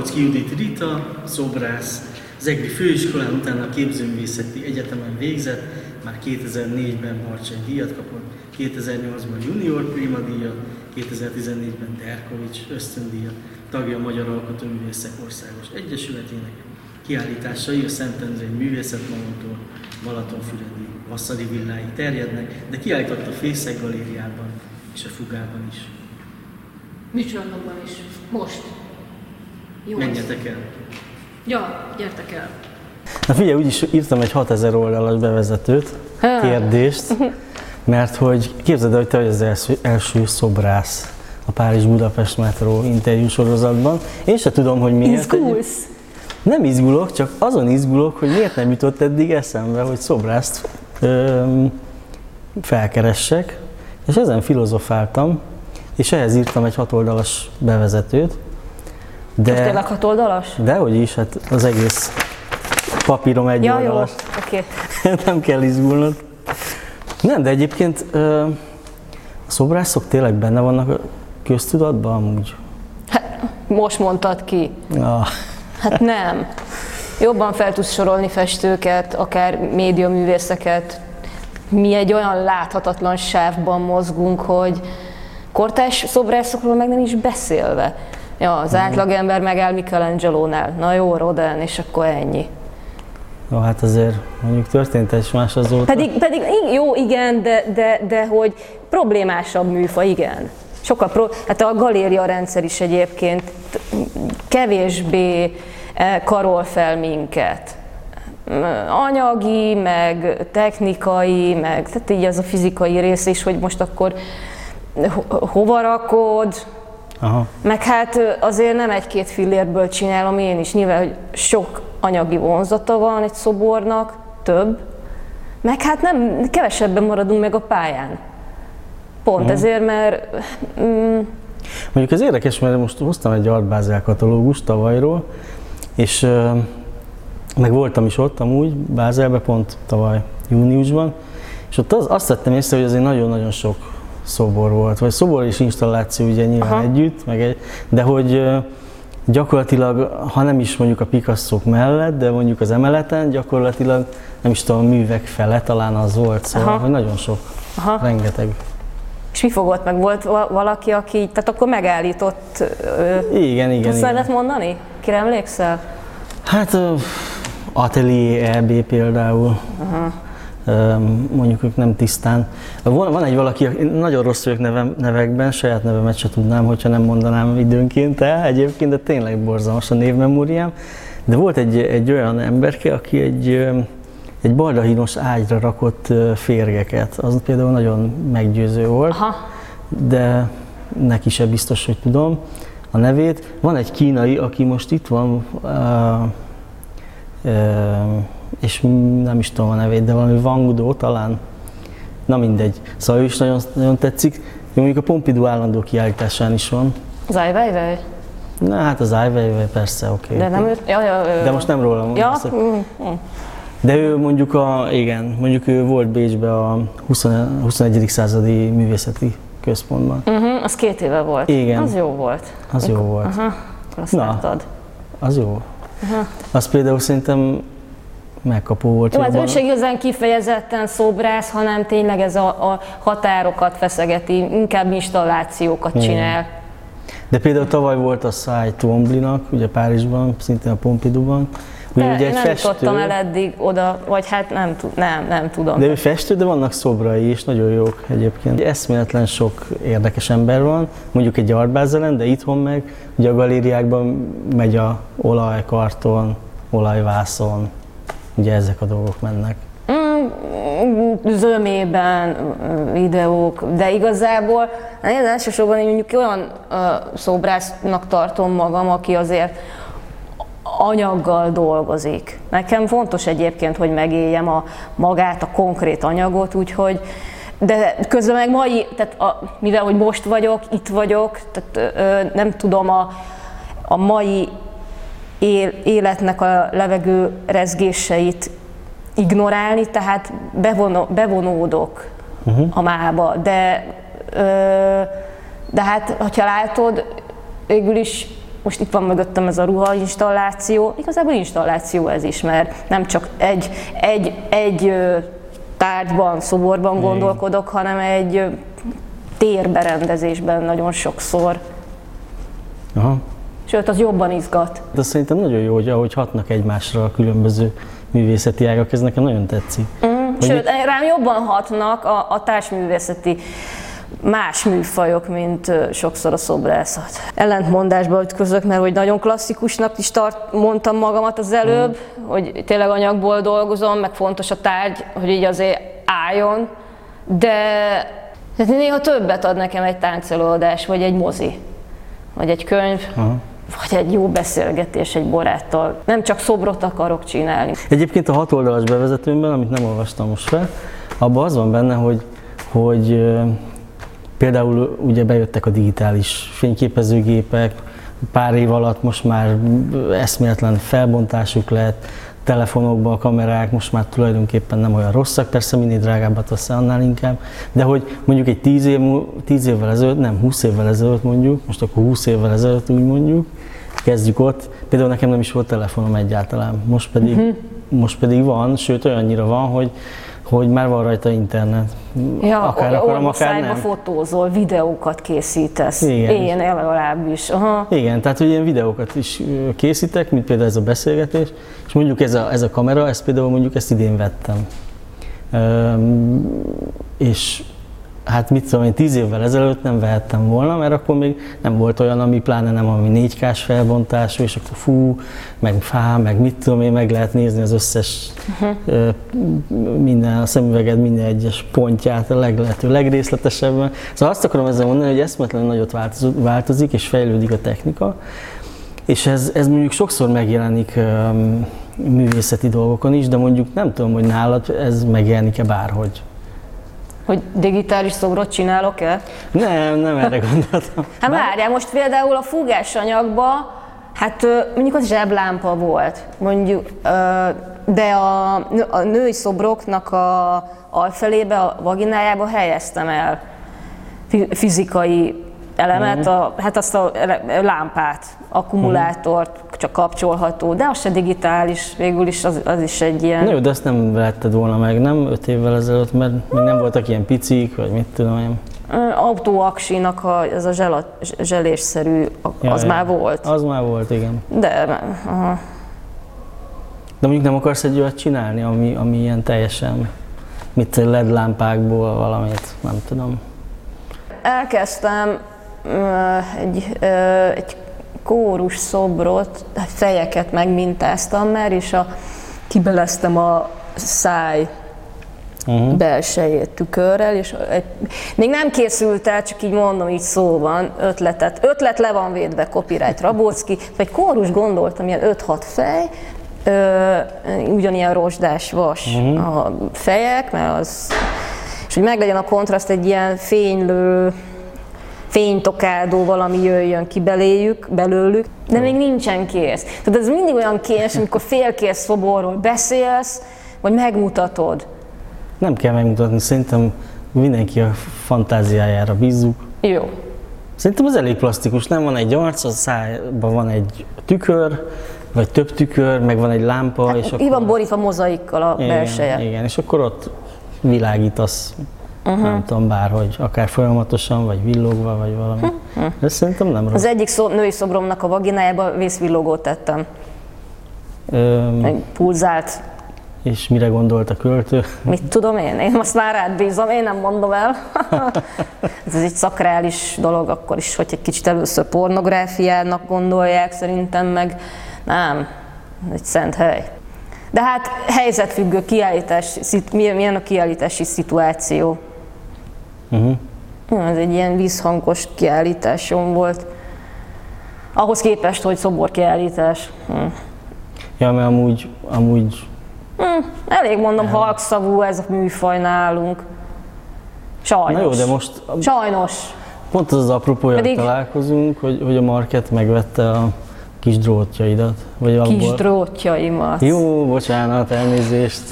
Rabócki Judit Rita, szobrász, az EGRI főiskolán, utána a képzőművészeti egyetemen végzett, már 2004-ben Barcsany díjat kapott, 2008-ban Junior Prima díjat, 2014-ben Derkovics ösztöndíjat, tagja a Magyar Alkotóművészek Országos Egyesületének, kiállításai a Szentendrei Művészetmalomtól Balatonfüredi Vasszari villái terjednek, de kiállított a Fészek Galériában és a Fugában is. Műcsarnokban is. Most. Jó. Menjetek el! Ja, gyertek el. Na figyelj, úgyis írtam egy 6000 oldalas bevezetőt, Ha. kérdést, mert hogy képzeld el, hogy te vagy az első, első szobrász a Párizs-Budapest metró interjú sorozatban. Én se tudom, hogy miért. Izgulsz? Nem izgulok, csak azon izgulok, hogy miért nem jutott eddig eszembe, hogy szobrászt öm, felkeressek, és ezen filozofáltam, és ehhez írtam egy hatoldalas bevezetőt. De... De, Tényleg hat oldalas? dehogy is, hát az egész papírom egy Ja, jó. oldalas. Oké. nem kell izgulnod. Nem, de egyébként ö, a szobrászok tényleg benne vannak a köztudatban amúgy? Hát, most mondtad ki. Ah, Hát nem. Jobban fel tudsz sorolni festőket, akár médiaművészeket. Mi egy olyan láthatatlan sávban mozgunk, hogy kortárs szobrászokról meg nem is beszélve. Ja, az átlagember megáll Michelangelo-nál. Na jó, Rodin, és akkor ennyi. jó, hát azért mondjuk történt egy más azóta. Pedig, pedig jó, igen, de, de, de hogy problémásabb műfa, igen. Sokkal pro, hát a galéria rendszer is egyébként kevésbé eh, karol fel minket. Anyagi, meg technikai, meg tehát így az a fizikai rész is, hogy most akkor ho- hova rakod, Aha. meg hát azért nem egy-két fillérből csinálom én is, nyilván, hogy sok anyagi vonzata van egy szobornak, több, meg hát nem, kevesebben maradunk meg a pályán. Pont Mhm. ezért, mert mm, Mondjuk ez érdekes, mert most hoztam egy Art Basel katalógust tavalyról, és ö, meg voltam is ott amúgy, Bázelbe pont tavaly júniusban, és ott az, azt vettem észre, hogy azért nagyon-nagyon sok szobor volt, vagy szobor és installáció ugye nyilván Aha. együtt, meg egy, de hogy gyakorlatilag, ha nem is mondjuk a picasso mellett, de mondjuk az emeleten gyakorlatilag nem is tudom, a művek fele talán az volt, szóval Aha. hogy nagyon sok, aha. rengeteg. És mi fogott meg? Volt va- valaki, aki, tehát akkor megállított, ö, Igen, igen, tudsz igen. mondani? Kire emlékszel? Hát Atelier EB például, Ö, mondjuk ők nem tisztán. Van, van egy valaki, nagyon rossz vagyok nevem, nevekben, saját nevemet se tudnám, hogyha nem mondanám időnként el egyébként, de tényleg borzalmas a névmemóriám. De volt egy, egy olyan emberke, aki egy, egy baldahínos ágyra rakott férgeket. Az például nagyon meggyőző volt Aha. de neki se biztos, hogy tudom a nevét. Van egy kínai, aki most itt van, uh, uh, és nem is tudom a nevét, de valami Wang Do talán. Na mindegy. Szóval ő is nagyon, nagyon tetszik. Ő mondjuk a Pompidou állandó kiállításán is van. Az Ai? Na hát az Ai persze, oké. De nem ő? Ja, ja, ő. De most nem róla mondom. Ja? Mm, mm. De ő mondjuk a, igen, mondjuk ő volt Bécsbe a 20, 21. századi művészeti központban. Uh-huh, az két éve volt. Igen. Az jó volt. Az jó volt. Aha, azt Na. láttad. Az jó. Az például szerintem megkapó volt. Jó, hát ő se igazán kifejezetten szobrász, hanem tényleg ez a, a határokat feszegeti, inkább installációkat Igen. csinál. De például tavaly volt a Száj Twombly-nak, ugye Párizsban, szintén a Pompidouban, Ugye, De ugye egy nem festő, jutottam el eddig oda, vagy hát nem, nem, nem tudom. de ő festő, de vannak szobrai is, nagyon jók egyébként. Eszméletlen sok érdekes ember van, mondjuk egy Artbázelen, de itthon meg ugye a galériákban megy a olaj, karton, olajvászon, ugye ezek a dolgok mennek. Mm, zömében mm, videók, de igazából én elsősorban én mondjuk olyan uh, szobrásznak tartom magam, aki azért anyaggal dolgozik. Nekem fontos egyébként, hogy megéljem a magát, a konkrét anyagot, úgyhogy de közben meg mai, tehát a, mivel hogy most vagyok, itt vagyok, tehát ö, nem tudom a, a mai életnek a levegő rezgéseit ignorálni, tehát bevonó, bevonódok uh-huh. a mába, de, ö, de hát, hogyha látod, végül is most itt van mögöttem ez a ruha installáció, igazából installáció ez is, mert nem csak egy, egy, egy tárgyban, szoborban gondolkodok, hanem egy térberendezésben nagyon sokszor. Aha. Sőt, az jobban izgat. De szerintem nagyon jó, hogy ahogy hatnak egymásra a különböző művészeti ágak, ez nekem nagyon tetszik. Mm, Sőt, rám jobban hatnak a, a társművészeti más műfajok, mint sokszor a szobrászat. Ellentmondásba ütközök, mert hogy nagyon klasszikusnak is tart, mondtam magamat az előbb, mm. hogy tényleg anyagból dolgozom, meg fontos a tárgy, hogy így azért álljon, de de néha többet ad nekem egy táncelőadás, vagy egy mozi, vagy egy könyv, Aha. Vagy egy jó beszélgetés egy baráttal. Nem csak szobrot akarok csinálni. Egyébként a hat oldalas bevezetőmben, amit nem olvastam most fel, abban az van benne, hogy, hogy például ugye bejöttek a digitális fényképezőgépek, pár év alatt most már eszméletlen felbontásuk lett, telefonokban a kamerák most már tulajdonképpen nem olyan rosszak, persze minél drágábbat veszel, annál inkább, de hogy mondjuk egy 10, év, 10 évvel ezelőtt, nem 20 évvel ezelőtt mondjuk, most akkor 20 évvel ezelőtt úgy mondjuk, kezdjük ott, például nekem nem is volt telefonom egyáltalán, most pedig, uh-huh. most pedig van, sőt olyannyira van, hogy, hogy már van rajta internet. akár akarom, akár nem. fotózol, videókat készítesz. Igen. Én legalábbis. Aha. Igen, tehát hogy ilyen videókat is készítek, mint például ez a beszélgetés, és mondjuk ez a, ez a kamera, ezt például mondjuk ezt idén vettem. Üm, és hát mit tudom én, tíz évvel ezelőtt nem vehettem volna, mert akkor még nem volt olyan, ami pláne nem ami 4K-s felbontású, és akkor fú, meg fá, meg mit tudom én, meg lehet nézni az összes uh-huh. minden, a szemüveged minden egyes pontját a leglehető legrészletesebben. Szóval azt akarom ezzel mondani, hogy eszmetlenül nagyot változ- változik, és fejlődik a technika, és ez, ez mondjuk sokszor megjelenik um, művészeti dolgokon is, de mondjuk nem tudom, hogy nálad ez megjelenik-e bárhogy. Hogy digitális szobrot csinálok-e? Nem, nem erre gondoltam. Hát várjál, most például a fúgásanyagba, hát mondjuk az zseblámpa volt, mondjuk, de a, a női szobroknak a alfelébe, a vaginájába helyeztem el fi- fizikai elemet, a, hát azt a lámpát, akkumulátort, csak kapcsolható, de az se digitális, végül is az, az is egy ilyen... Na jó, de azt nem vetted volna meg, nem? Öt évvel ezelőtt, mert még nem voltak ilyen picik, vagy mit tudom én. Autóaksinak a, ez a zselat, zselésszerű, Ja, az ja. már volt. Az már volt, igen. De, aha. De mondjuk nem akarsz egy olyat csinálni, ami, ami ilyen teljesen, mit LED lámpákból valamit, nem tudom. elkezdtem egy, egy kórus szobrot, fejeket megmintáztam már, és a, kibeleztem a száj Uh-huh. belsejét tükörrel, és egy, még nem készült el, csak így mondom, így szóban, ötletet. Ötlet le van védve, copyright Rabocki. Egy kórus gondoltam, ilyen 5-6 fej, ö, ugyanilyen rozsdás vas uh-huh. a fejek, mert az, és hogy meglegyen a kontraszt, egy ilyen fénylő, fénytokádó valami jöjjön ki beléjük, belőlük, de még nincsen kész. Tehát ez mindig olyan kényes, amikor félkész szoborról beszélsz, vagy megmutatod. Nem kell megmutatni, szerintem mindenki a fantáziájára bízzuk. Jó. Szerintem az elég plastikus, nem van egy arc, a szájban van egy tükör, vagy több tükör, meg van egy lámpa, és Így van borítva mozaikkal a belseje. igen, és akkor ott világítasz, uh-huh. nem tudom, bárhogy, akár folyamatosan, vagy villogva, vagy valami. Uh-huh. Ez szerintem nem rossz. Az egyik szó, női szobromnak a vaginájába vészvillogót tettem. Öm, Egy pulzált, és mire gondolt a költő? mit tudom én, én most már rád bízom, én nem mondom el. Ez egy szakrális dolog, akkor is, hogy egy kicsit először pornográfiának gondolják, szerintem meg nem, egy szent hely. De hát helyzetfüggő kiállítás, milyen a kiállítási szituáció. Uh-huh. Ja, Ez egy ilyen vízhangos kiállításom volt. Ahhoz képest, hogy szoborkiállítás. Hm. Ja, mert amúgy, amúgy Elég mondom, halkszavú ez a műfaj nálunk. Sajnos. Na jó, de most Sajnos. pont az az apropója, Pedig- találkozunk, hogy, hogy a market megvette a kis drótjaidat. Vagy abból. Kis drótjaimat. Jó, bocsánat, elnézést.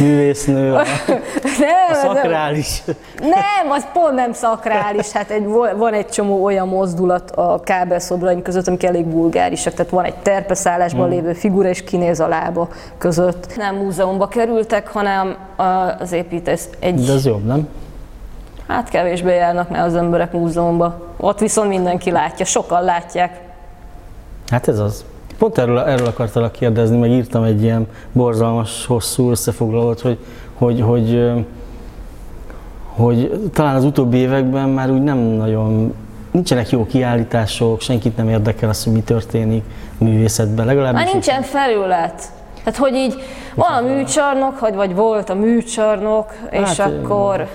Művésznő, a, a Nem, nem, szakrális. nem, az pont nem szakrális. Hát egy, van egy csomó olyan mozdulat a kábelszobraim között, amik elég vulgárisak. Tehát van egy terpeszállásban lévő figura, és kinéz a lába között. Nem múzeumba kerültek, hanem a- az építész egy... De az jobb, nem? Hát kevésbé járnak már az emberek múzeumba. Ott viszont mindenki látja, sokan látják. Hát ez az. Pont erről, erről akartalak kérdezni, meg írtam egy ilyen borzalmas, hosszú összefoglalót, hogy, hogy, hogy, hogy talán az utóbbi években már úgy nem nagyon, nincsenek jó kiállítások, senkit nem érdekel az, hogy mi történik a művészetben, legalábbis. Már nincsen felület. Tehát, hogy így van a műcsarnok, vagy, vagy volt a műcsarnok, és Hát, akkor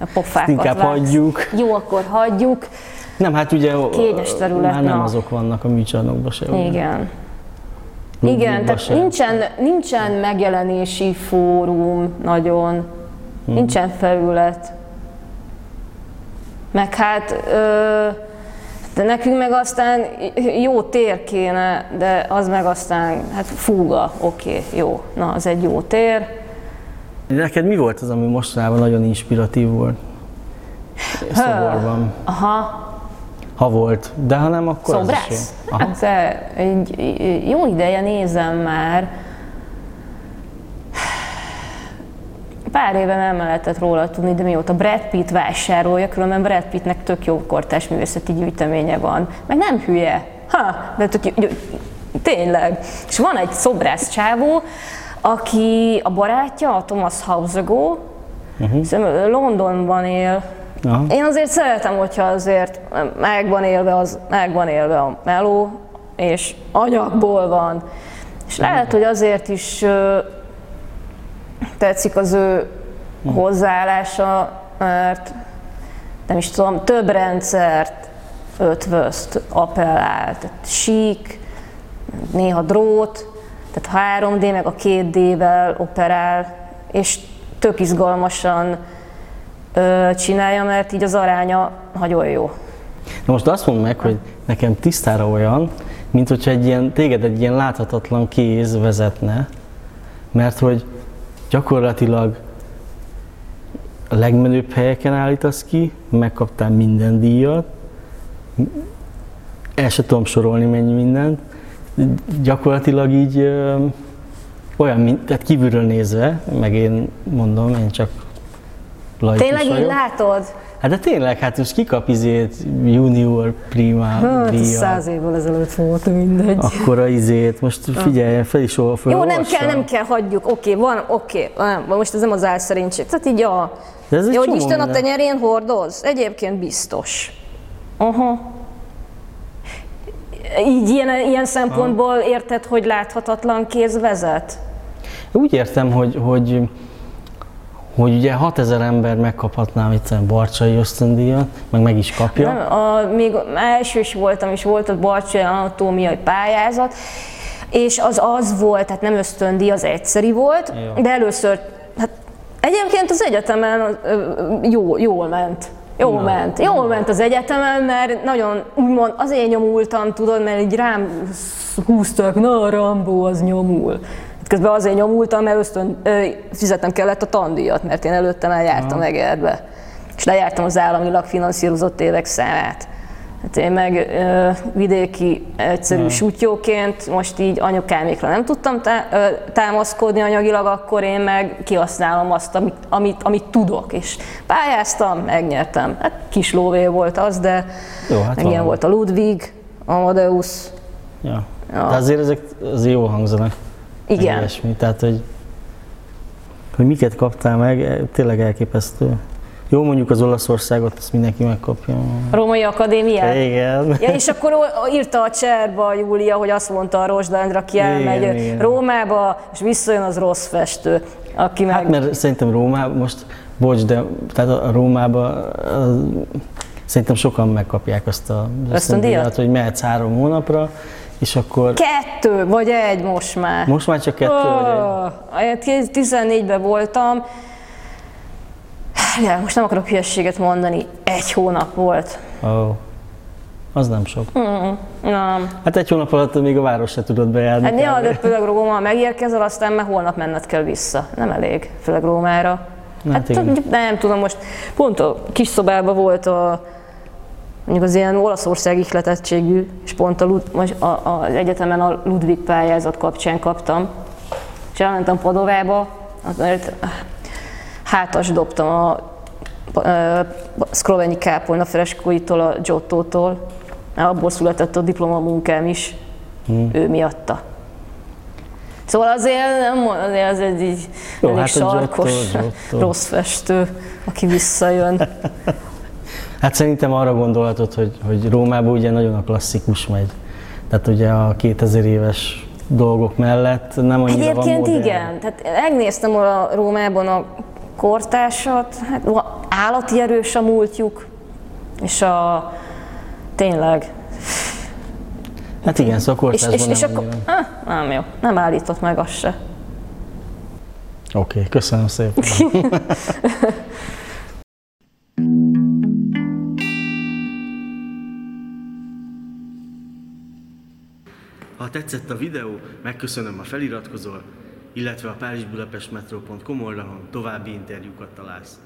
a pofákat inkább látsz. hagyjuk. Jó, akkor hagyjuk. Nem, hát ugye Kényes terület, már nem na. azok vannak a műcsarnokban se. ugye? Igen. Ludwigba Igen, tehát se. nincsen, nincsen megjelenési fórum nagyon, Hm. nincsen felület. Meg hát, ö, de nekünk meg aztán jó tér kéne, de az meg aztán, hát fúga, oké, okay, jó, na az egy jó tér. Neked mi volt az, ami mostanában nagyon inspiratív volt? Szoborban. Aha, Ha volt, de ha nem, akkor az is szobrász? jó. Aha. Hát egy jó ideje nézem már. Pár éve nem lehetett róla tudni, de mióta Brad Pitt vásárolja, különben Brad Pittnek tök jó kortás művészeti gyűjteménye van. Meg nem hülye. Ha, de tök, tényleg. És van egy szobrász csávó, aki a barátja, a Thomas Hausego, uh-huh. Londonban él, Aha. én azért szeretem, hogyha azért megvan élve, az, megvan élve a meló, és anyagból van. És lehet, hogy azért is ö, tetszik az ő hozzáállása, mert nem is tudom, több rendszert ötvözt, appellál, tehát sík, néha drót, tehát 3D meg a 2D-vel operál, és tök izgalmasan csinálja, mert így az aránya nagyon jó. Na most azt mondd meg, hogy nekem tisztára olyan, mint hogyha egy ilyen, téged egy ilyen láthatatlan kéz vezetne, mert hogy gyakorlatilag a legmenőbb helyeken állítasz ki, megkaptál minden díjat, el se tudom sorolni mennyi mindent, gyakorlatilag így ö, olyan, mint, tehát kívülről nézve, meg én mondom, én csak laikus Tényleg így vagyok. látod? Hát de tényleg, hát most kikap izét, junior, prima Hát, ez díjat, száz évvel ezelőtt volt, mindegy. akkor a izét, most figyelj, fel is ol, Jó, nem kell, nem kell, hagyjuk, oké, van, oké, nem, most ez nem az álszerénység. Tehát így a... De ez Jó, hogy Isten a minden. tenyerén hordoz? Egyébként biztos. Aha. Így ilyen, ilyen szempontból érted, hogy láthatatlan kéz vezet? Úgy értem, hogy, hogy, hogy ugye 6000 ember megkaphatná itt a Barcsai ösztöndíjat, meg meg is kapja. Nem, a, még első is voltam, és volt ott Barcsai anatómiai pályázat, és az az volt, tehát nem ösztöndíj, az egyszeri volt, Jó. de először, hát egyébként az egyetemen jó, jól ment. Jól Na. ment. Jól ment az egyetemen, mert nagyon úgymond azért nyomultam, tudod, mert így rám húztak, na Rambó, az nyomul. Közben azért nyomultam, mert ösztön, ö, fizetnem kellett a tandíjat, mert én előtte már jártam Egerbe. És lejártam az államilag finanszírozott évek számát. Hát én meg ö, vidéki egyszerű sutyóként, most így anyukámékra nem tudtam tá- ö, támaszkodni anyagilag, akkor én meg kihasználom azt, amit, amit, amit tudok. És pályáztam, megnyertem. Hát kis lóvé volt az, de Jó, hát meg ilyen volt a Ludwig, Amadeus, Ja. De azért ezek az jó hangzanak. Igen. Ilyesmi. Tehát, hogy, hogy miket kaptál meg, eh, tényleg elképesztő. Jó, mondjuk az Olaszországot, azt mindenki megkapja. A Római Akadémiát? Igen. Ja, és akkor írta a cserba Júlia, hogy azt mondta a Rozsdándra, aki elmegy igen. Rómába, és visszajön az rossz festő, aki meg... Hát mert szerintem Rómában, most, bocs, de tehát a Rómában az, szerintem sokan megkapják azt a Ösztöndíjat? hogy mehetsz három hónapra, és akkor Kettő, vagy egy most már. most már csak kettő vagy egy. Oh, 14-ben voltam, ja, most nem akarok hülyességet mondani, egy hónap volt. Oh. Az nem sok. Nem. Hát egy hónap alatt még a város se tudod bejárni. Hát néha, de főleg Róma megérkezel, aztán már holnap menned kell vissza. Nem elég, főleg Rómára. Hát Hát, nem tudom, most pont a kis szobában volt a mondjuk az ilyen Olaszország ihletettségű, és pont a, a, a, az egyetemen a Ludwig pályázat kapcsán kaptam. És elmentem Padovába, azért hátas dobtam a ö, Szkrovenyi kápolna freskóitól, a Giottótól. Abból született a diplomamunkám is, Hmm. ő miatta. Szóval azért, nem, azért az egy így Jó, elég hát a Giotto, sarkos, Giotto. rossz festő, aki visszajön. Hát szerintem arra gondolhatod, hogy, hogy Rómában ugye nagyon a klasszikus megy. Tehát ugye a 2000 éves dolgok mellett nem annyira van Egyébként modern. igen, tehát megnéztem a Rómában a kortársat, hát állati erős a múltjuk, és a tényleg. Hát igen, szóval És, kortársban és, és nem akkor, ah, nem jó, nem állított meg azt se. Oké, okay, köszönöm szépen. tetszett a videó, megköszönöm a feliratkozol, illetve a párizsbudapestmetro.com oldalon további interjúkat találsz.